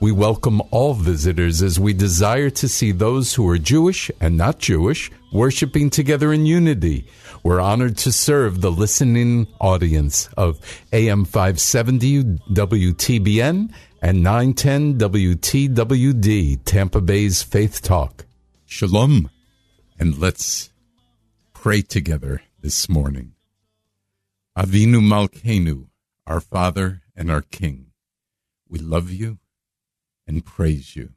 We welcome all visitors as we desire to see those who are Jewish and not Jewish worshiping together in unity. We're honored to serve the listening audience of AM 570 WTBN and 910 WTWD, Tampa Bay's Faith Talk. Shalom, and let's pray together this morning. Avinu Malkeinu, our Father and our King, we love you and praise you.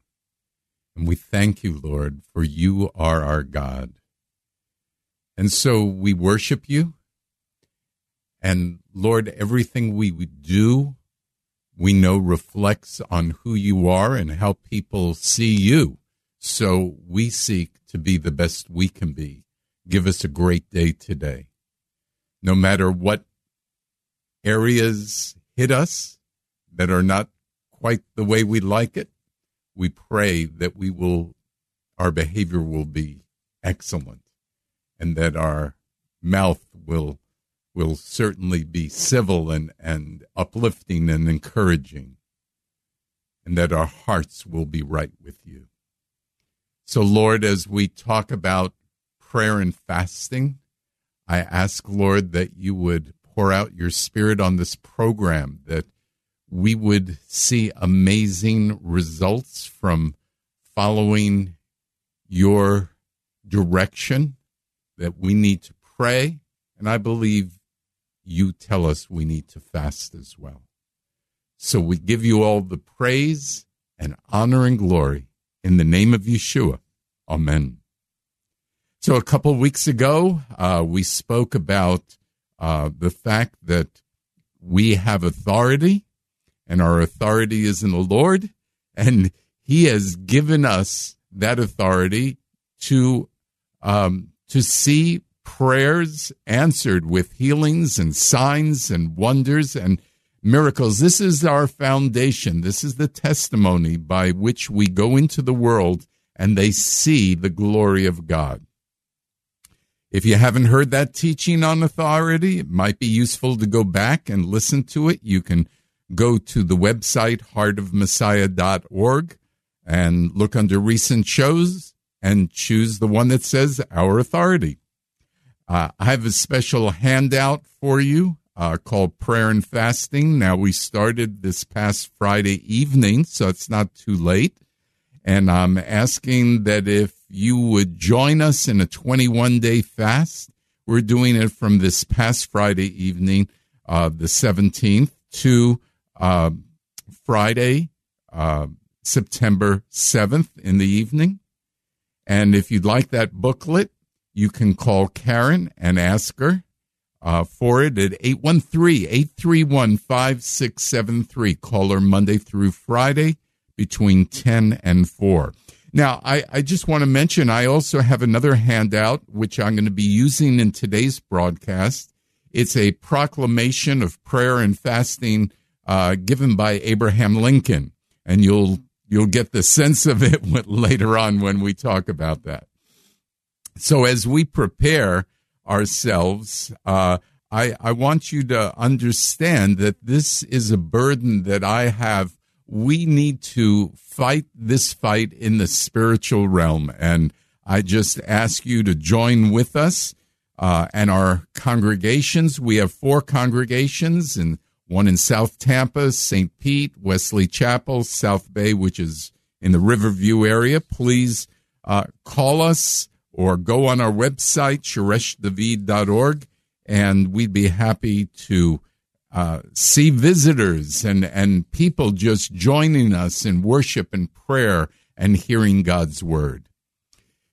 And we thank you, Lord, for you are our God. And so we worship you. And Lord, everything we do, we know reflects on who you are and how people see you. So we seek to be the best we can be. Give us a great day today. No matter what areas hit us that are not quite the way we like it, we pray that we will, our behavior will be excellent and that our mouth will, will certainly be civil and, and uplifting and encouraging and that our hearts will be right with you. So Lord, as we talk about prayer and fasting, I ask, Lord, that you would pour out your spirit on this program, that we would see amazing results from following your direction, that we need to pray. And I believe you tell us we need to fast as well. So we give you all the praise and honor and glory in the name of Yeshua. Amen. So a couple weeks ago, uh, we spoke about uh, the fact that we have authority and our authority is in the Lord, and He has given us that authority to um, to see prayers answered with healings and signs and wonders and miracles. This is our foundation. This is the testimony by which we go into the world and they see the glory of God. If you haven't heard that teaching on authority, it might be useful to go back and listen to it. You can go to the website heartofmessiah.org and look under recent shows and choose the one that says Our Authority. Uh, I have a special handout for you uh, called Prayer and Fasting. Now, we started this past Friday evening, so it's not too late. And I'm asking that if you would join us in a 21 day fast, we're doing it from this past Friday evening, uh, the 17th, to uh, Friday, uh, September 7th in the evening. And if you'd like that booklet, you can call Karen and ask her uh, for it at 813 831 5673. Call her Monday through Friday between 10 and 4. Now, I, I just want to mention I also have another handout, which I'm going to be using in today's broadcast. It's a proclamation of prayer and fasting uh, given by Abraham Lincoln, and you'll you'll get the sense of it later on when we talk about that. So as we prepare ourselves, uh, I I want you to understand that this is a burden that I have we need to fight this fight in the spiritual realm. And I just ask you to join with us uh, and our congregations. We have four congregations, and one in South Tampa, St. Pete, Wesley Chapel, South Bay, which is in the Riverview area. Please uh, call us or go on our website, shoreshdavid.org, and we'd be happy to uh, see visitors and, and people just joining us in worship and prayer and hearing God's word.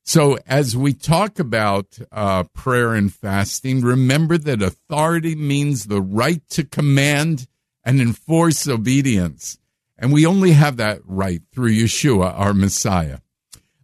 So, as we talk about uh, prayer and fasting, remember that authority means the right to command and enforce obedience. And we only have that right through Yeshua, our Messiah.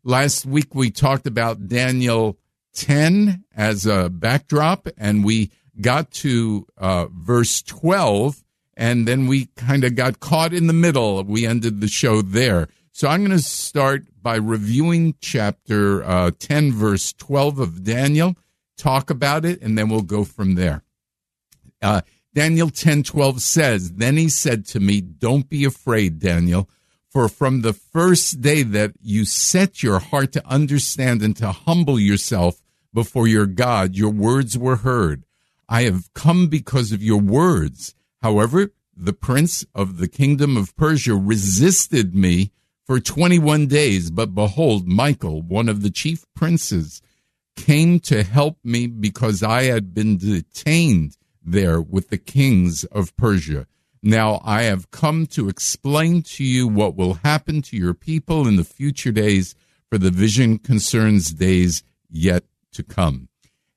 Last week, we talked about Daniel 10 as a backdrop, and we got to uh, verse 12, and then we kind of got caught in the middle. We ended the show there. So I'm going to start by reviewing chapter uh, 10, verse 12 of Daniel, talk about it, and then we'll go from there. Uh, Daniel 10 12 says, Then he said to me, Don't be afraid, Daniel, for from the first day that you set your heart to understand and to humble yourself before your God, your words were heard. I have come because of your words. However, the prince of the kingdom of Persia resisted me for 21 days. But behold, Michael, one of the chief princes, came to help me because I had been detained there with the kings of Persia. Now I have come to explain to you what will happen to your people in the future days, for the vision concerns days yet to come.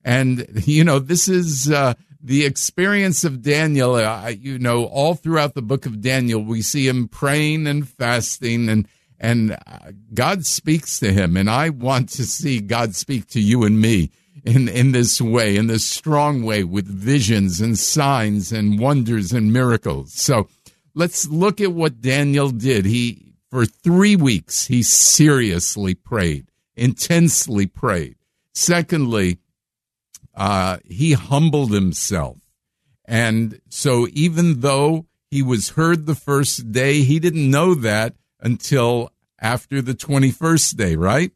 And, you know, this is uh, the experience of Daniel. Uh, you know, all throughout the book of Daniel, we see him praying and fasting and and uh, God speaks to him. And I want to see God speak to you and me in, in this way, in this strong way, with visions and signs and wonders and miracles. So let's look at what Daniel did. He, for three weeks, he seriously prayed, intensely prayed. Secondly, uh, he humbled himself. And so even though he was heard the first day, he didn't know that until after the 21st day, right?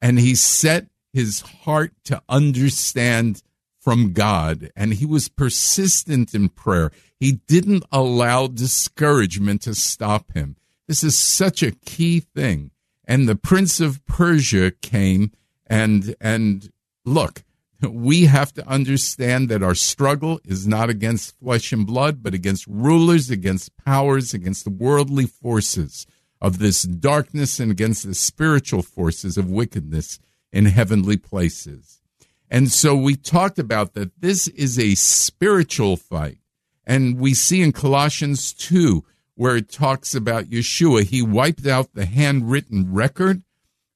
And he set his heart to understand from God and he was persistent in prayer. He didn't allow discouragement to stop him. This is such a key thing. And the prince of Persia came and and look, we have to understand that our struggle is not against flesh and blood, but against rulers, against powers, against the worldly forces of this darkness and against the spiritual forces of wickedness in heavenly places. And so we talked about that this is a spiritual fight. And we see in Colossians 2, where it talks about Yeshua, he wiped out the handwritten record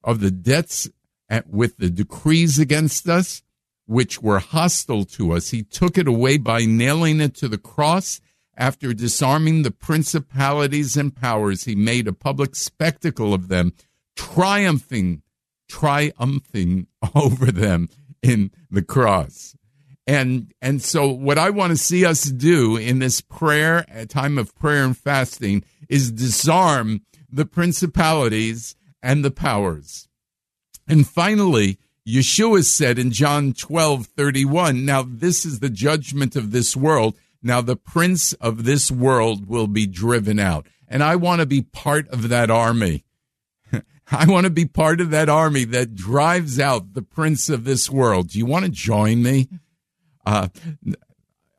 of the debts at, with the decrees against us, which were hostile to us. He took it away by nailing it to the cross after disarming the principalities and powers, he made a public spectacle of them, triumphing, triumphing over them in the cross. And and so what I want to see us do in this prayer, time of prayer and fasting, is disarm the principalities and the powers. And finally, Yeshua said in John 12, 31, now this is the judgment of this world now the prince of this world will be driven out. And I want to be part of that army. I want to be part of that army that drives out the prince of this world. Do you want to join me? Uh,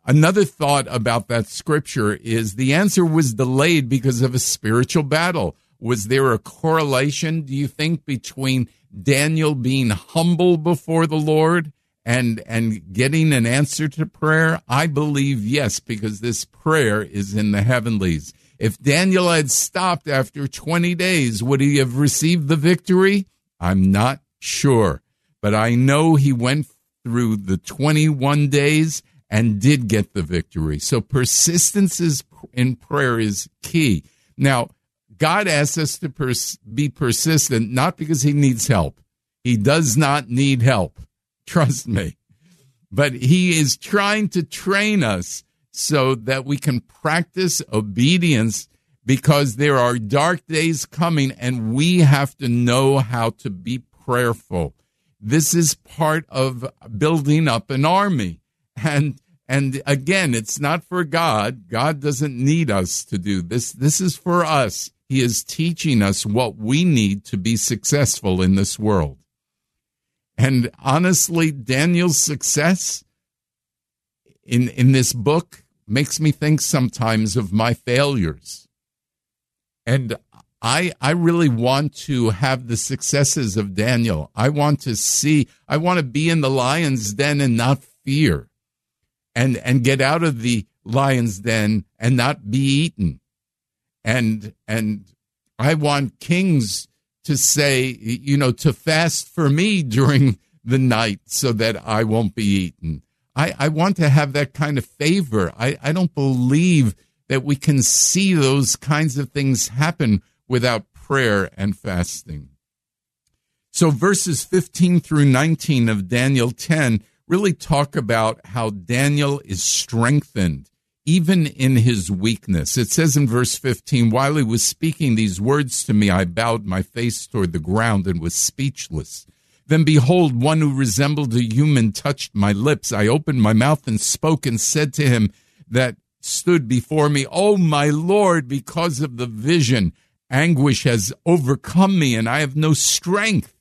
another thought about that scripture is the answer was delayed because of a spiritual battle. Was there a correlation, do you think, between Daniel being humble before the Lord and and getting an answer to prayer? I believe yes, because this prayer is in the heavenlies. If Daniel had stopped after 20 days, would he have received the victory? I'm not sure, but I know he went through the 21 days and did get the victory. So persistence is in prayer is key. Now, God asks us to pers- be persistent not because he needs help. He does not need help. Trust me. But he is trying to train us so that we can practice obedience because there are dark days coming and we have to know how to be prayerful. This is part of building up an army. And and again, it's not for God. God doesn't need us to do this. This is for us. He is teaching us what we need to be successful in this world. And honestly, Daniel's success in in this book makes me think sometimes of my failures. And I I really want to have the successes of Daniel. I want to see I want to be in the lion's den and not fear. And and get out of the lion's den and not be eaten. And and I want kings to say, you know, to fast for me during the night so that I won't be eaten. I, I want to have that kind of favor. I, I don't believe that we can see those kinds of things happen without prayer and fasting. So, verses 15 through 19 of Daniel 10 really talk about how Daniel is strengthened even in his weakness. It says in verse 15, while he was speaking these words to me, I bowed my face toward the ground and was speechless. Then behold, one who resembled a human touched my lips. I opened my mouth and spoke and said to him that stood before me, Oh, my Lord, because of the vision, anguish has overcome me and I have no strength.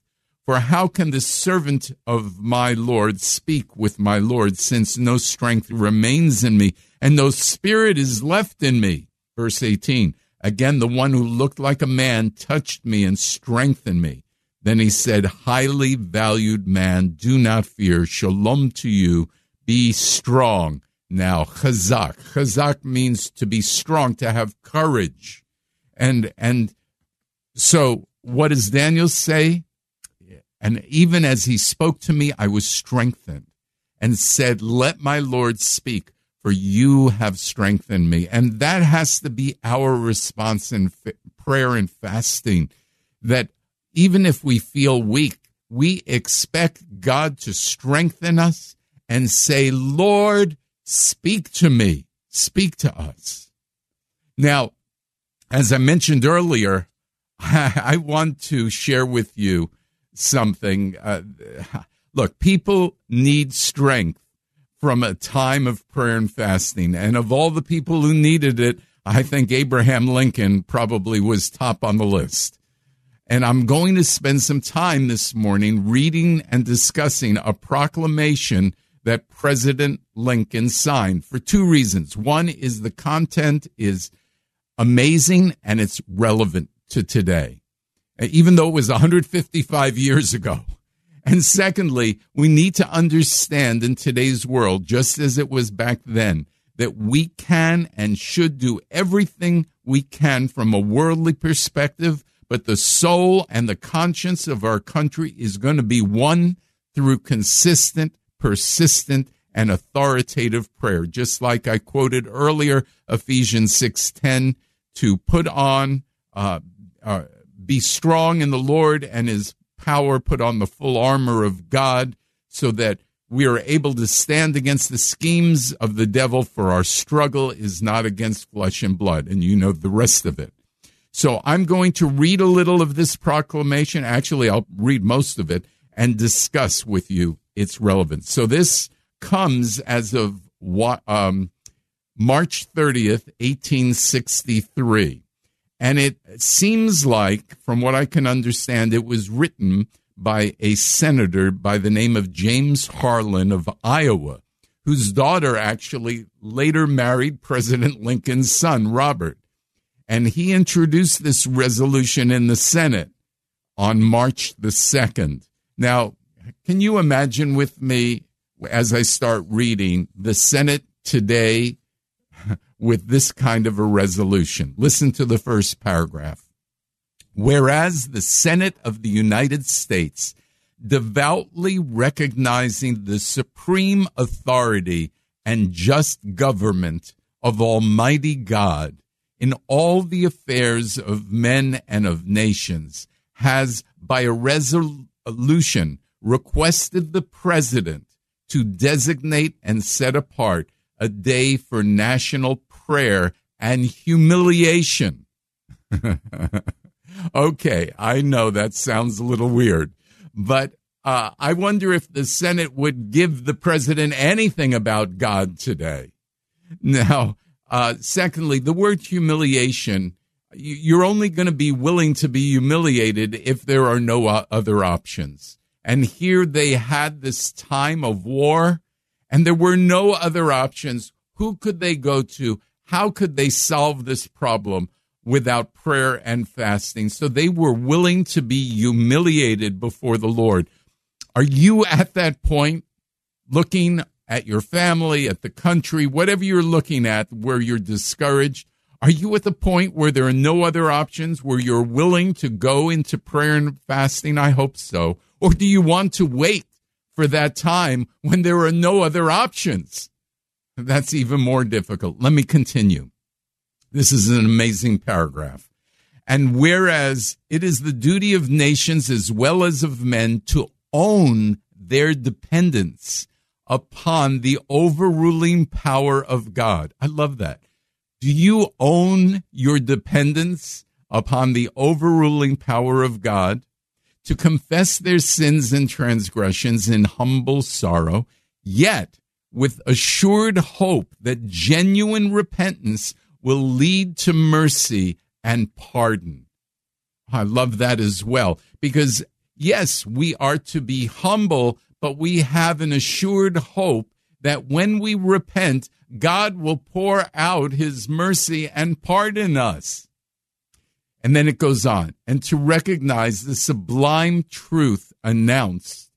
For how can the servant of my Lord speak with my Lord since no strength remains in me and no spirit is left in me? Verse 18. Again, the one who looked like a man touched me and strengthened me. Then he said, Highly valued man, do not fear. Shalom to you. Be strong. Now, chazak. Chazak means to be strong, to have courage. And, and so what does Daniel say? And even as he spoke to me, I was strengthened and said, Let my Lord speak, for you have strengthened me. And that has to be our response in prayer and fasting that even if we feel weak, we expect God to strengthen us and say, Lord, speak to me, speak to us. Now, as I mentioned earlier, I want to share with you something. Uh, look, people need strength from a time of prayer and fasting. And of all the people who needed it, I think Abraham Lincoln probably was top on the list. And I'm going to spend some time this morning reading and discussing a proclamation that President Lincoln signed for two reasons. One is the content is amazing and it's relevant to today, even though it was 155 years ago. And secondly, we need to understand in today's world, just as it was back then, that we can and should do everything we can from a worldly perspective but the soul and the conscience of our country is going to be won through consistent, persistent, and authoritative prayer. Just like I quoted earlier, Ephesians 6:10, to put on, uh, uh, be strong in the Lord and His power, put on the full armor of God, so that we are able to stand against the schemes of the devil. For our struggle is not against flesh and blood, and you know the rest of it. So I'm going to read a little of this proclamation. Actually, I'll read most of it and discuss with you its relevance. So this comes as of um, March 30th, 1863. And it seems like, from what I can understand, it was written by a senator by the name of James Harlan of Iowa, whose daughter actually later married President Lincoln's son, Robert and he introduced this resolution in the Senate on March the 2nd. Now, can you imagine with me as I start reading the Senate today with this kind of a resolution? Listen to the first paragraph. Whereas the Senate of the United States, devoutly recognizing the supreme authority and just government of Almighty God, in all the affairs of men and of nations, has by a resolution requested the president to designate and set apart a day for national prayer and humiliation. okay, I know that sounds a little weird, but uh, I wonder if the Senate would give the president anything about God today. Now, uh, secondly, the word humiliation, you're only going to be willing to be humiliated if there are no other options. And here they had this time of war, and there were no other options. Who could they go to? How could they solve this problem without prayer and fasting? So they were willing to be humiliated before the Lord. Are you at that point looking at your family, at the country, whatever you're looking at where you're discouraged? Are you at the point where there are no other options, where you're willing to go into prayer and fasting? I hope so. Or do you want to wait for that time when there are no other options? That's even more difficult. Let me continue. This is an amazing paragraph. And whereas it is the duty of nations as well as of men to own their dependence upon the overruling power of God. I love that. Do you own your dependence upon the overruling power of God to confess their sins and transgressions in humble sorrow, yet with assured hope that genuine repentance will lead to mercy and pardon? I love that as well because yes, we are to be humble, but we have an assured hope that when we repent, God will pour out his mercy and pardon us. And then it goes on, and to recognize the sublime truth announced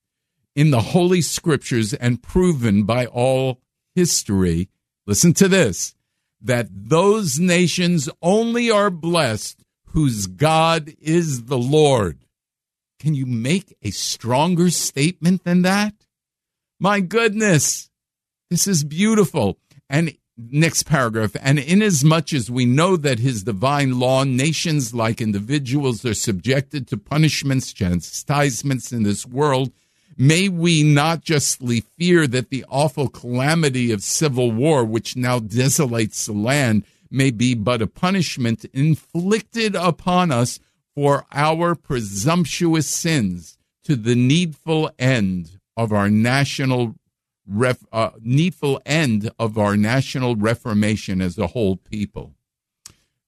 in the Holy Scriptures and proven by all history. Listen to this that those nations only are blessed whose God is the Lord. Can you make a stronger statement than that? My goodness, this is beautiful. And next paragraph, and inasmuch as we know that his divine law, nations like individuals are subjected to punishments, chastisements in this world, may we not justly fear that the awful calamity of civil war, which now desolates the land, may be but a punishment inflicted upon us for our presumptuous sins to the needful end of our national ref, uh, needful end of our national reformation as a whole people.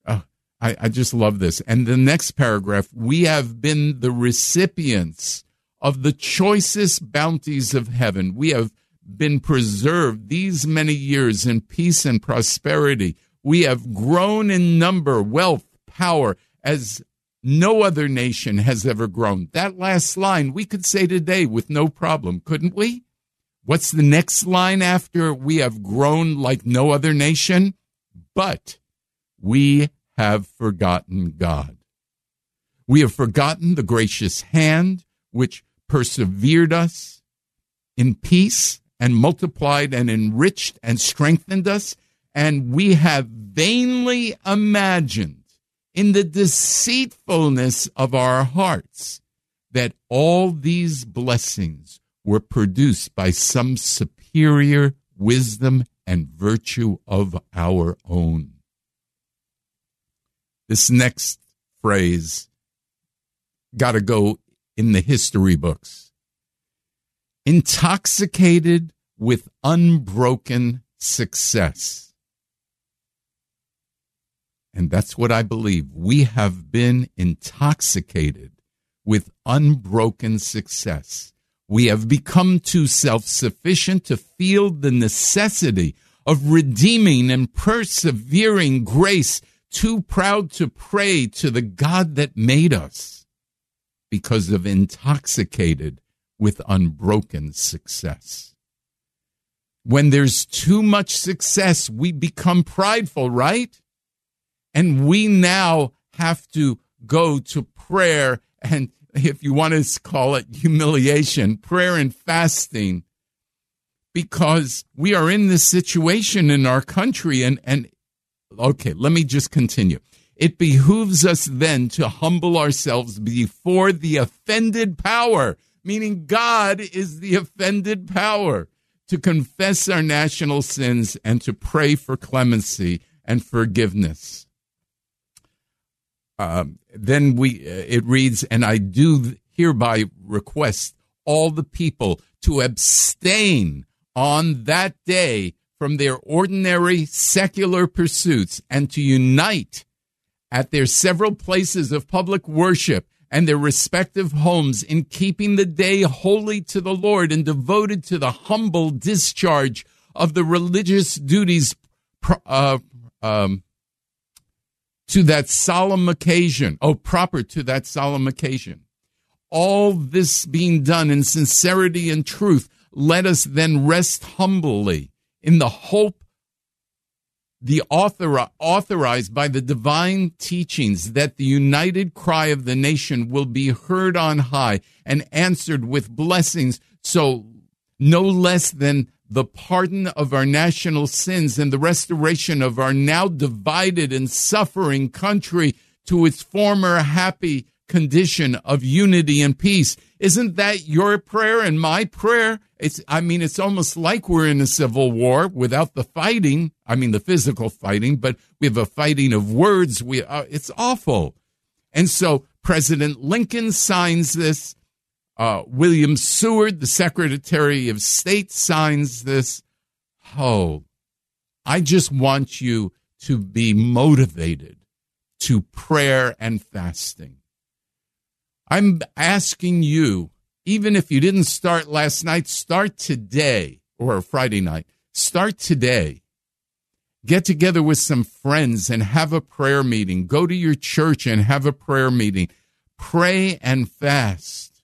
Uh, I, I just love this. And the next paragraph, we have been the recipients of the choicest bounties of heaven. We have been preserved these many years in peace and prosperity. We have grown in number, wealth, power, as no other nation has ever grown. That last line we could say today with no problem, couldn't we? What's the next line after we have grown like no other nation? But we have forgotten God. We have forgotten the gracious hand which persevered us in peace and multiplied and enriched and strengthened us. And we have vainly imagined in the deceitfulness of our hearts that all these blessings were produced by some superior wisdom and virtue of our own. This next phrase got to go in the history books. Intoxicated with unbroken success. And that's what I believe. We have been intoxicated with unbroken success. We have become too self sufficient to feel the necessity of redeeming and persevering grace, too proud to pray to the God that made us because of intoxicated with unbroken success. When there's too much success, we become prideful, right? And we now have to go to prayer and, if you want to call it humiliation, prayer and fasting, because we are in this situation in our country. And, and okay, let me just continue. It behooves us then to humble ourselves before the offended power, meaning God is the offended power, to confess our national sins and to pray for clemency and forgiveness. um, then we uh, it reads, and I do hereby request all the people to abstain on that day from their ordinary secular pursuits and to unite at their several places of public worship and their respective homes in keeping the day holy to the Lord and devoted to the humble discharge of the religious duties uh, um, to that solemn occasion, oh, proper to that solemn occasion. All this being done in sincerity and truth, let us then rest humbly in the hope the author, authorized by the divine teachings that the united cry of the nation will be heard on high and answered with blessings. So no less than the pardon of our national sins and the restoration of our now divided and suffering country to its former happy condition of unity and peace. Isn't that your prayer and my prayer? It's, I mean, it's almost like we're in a civil war without the fighting. I mean, the physical fighting, but we have a fighting of words. We, uh, it's awful. And so President Lincoln signs this. Uh, William Seward, the Secretary of State, signs this. Oh, I just want you to be motivated to prayer and fasting. I'm asking you, even if you didn't start last night, start today or Friday night. Start today. Get together with some friends and have a prayer meeting. Go to your church and have a prayer meeting. Pray and fast.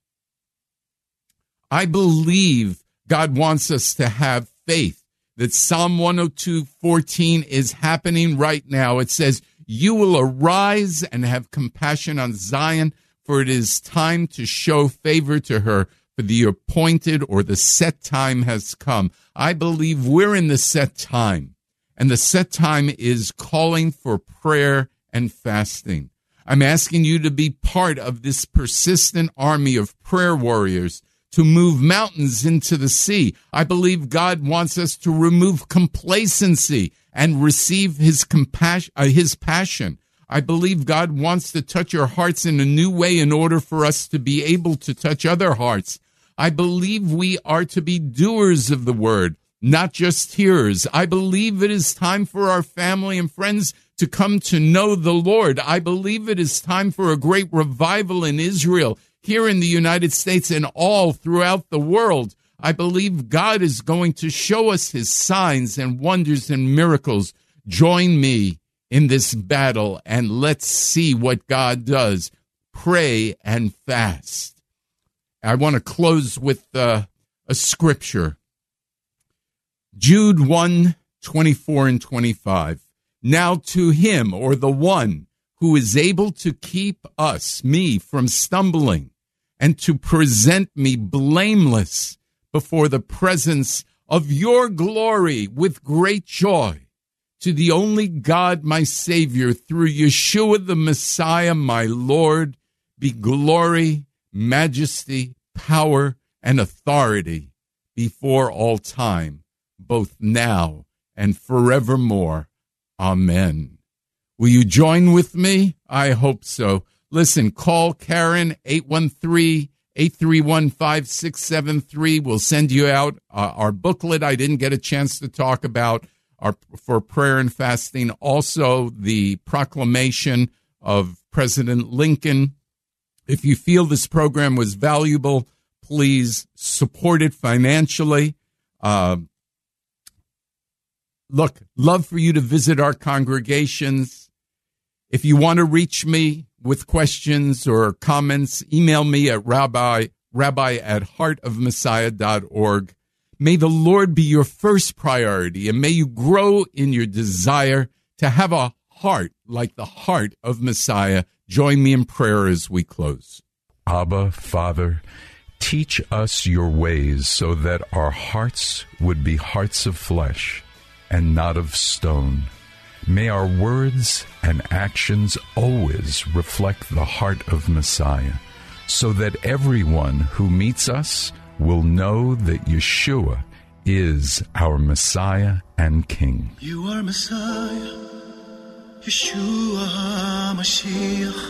I believe God wants us to have faith that Psalm 102 14 is happening right now. It says, You will arise and have compassion on Zion for it is time to show favor to her, for the appointed or the set time has come. I believe we're in the set time, and the set time is calling for prayer and fasting. I'm asking you to be part of this persistent army of prayer warriors to move mountains into the sea. I believe God wants us to remove complacency and receive his compassion, uh, his passion. I believe God wants to touch our hearts in a new way in order for us to be able to touch other hearts. I believe we are to be doers of the word, not just hearers. I believe it is time for our family and friends to come to know the Lord. I believe it is time for a great revival in Israel, here in the United States, and all throughout the world. I believe God is going to show us his signs and wonders and miracles. Join me in this battle and let's see what God does. Pray and fast. I want to close with uh, a scripture. Jude 1 24 and 25. Now to him or the one who is able to keep us, me, from stumbling and to present me blameless before the presence of your glory with great joy to the only God, my Savior, through Yeshua the Messiah, my Lord, be glory, majesty, power, and authority before all time, both now and forevermore. Amen. Will you join with me? I hope so. Listen, call Karen 813 831 5673. We'll send you out uh, our booklet I didn't get a chance to talk about our, for prayer and fasting. Also, the proclamation of President Lincoln. If you feel this program was valuable, please support it financially. Uh, look, love for you to visit our congregations. If you want to reach me with questions or comments, email me at rabbi, rabbi at heartofmessiah.org. May the Lord be your first priority and may you grow in your desire to have a heart like the heart of Messiah. Join me in prayer as we close. Abba, Father, teach us your ways so that our hearts would be hearts of flesh and not of stone. May our words and actions always reflect the heart of Messiah, so that everyone who meets us will know that Yeshua is our Messiah and King. You are Messiah, Yeshua Mashiach,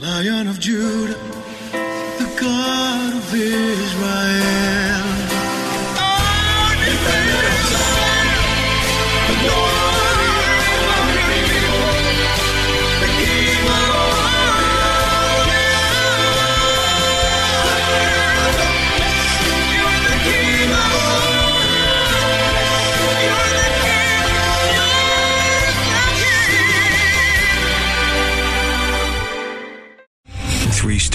Lion of Judah, the God of Israel.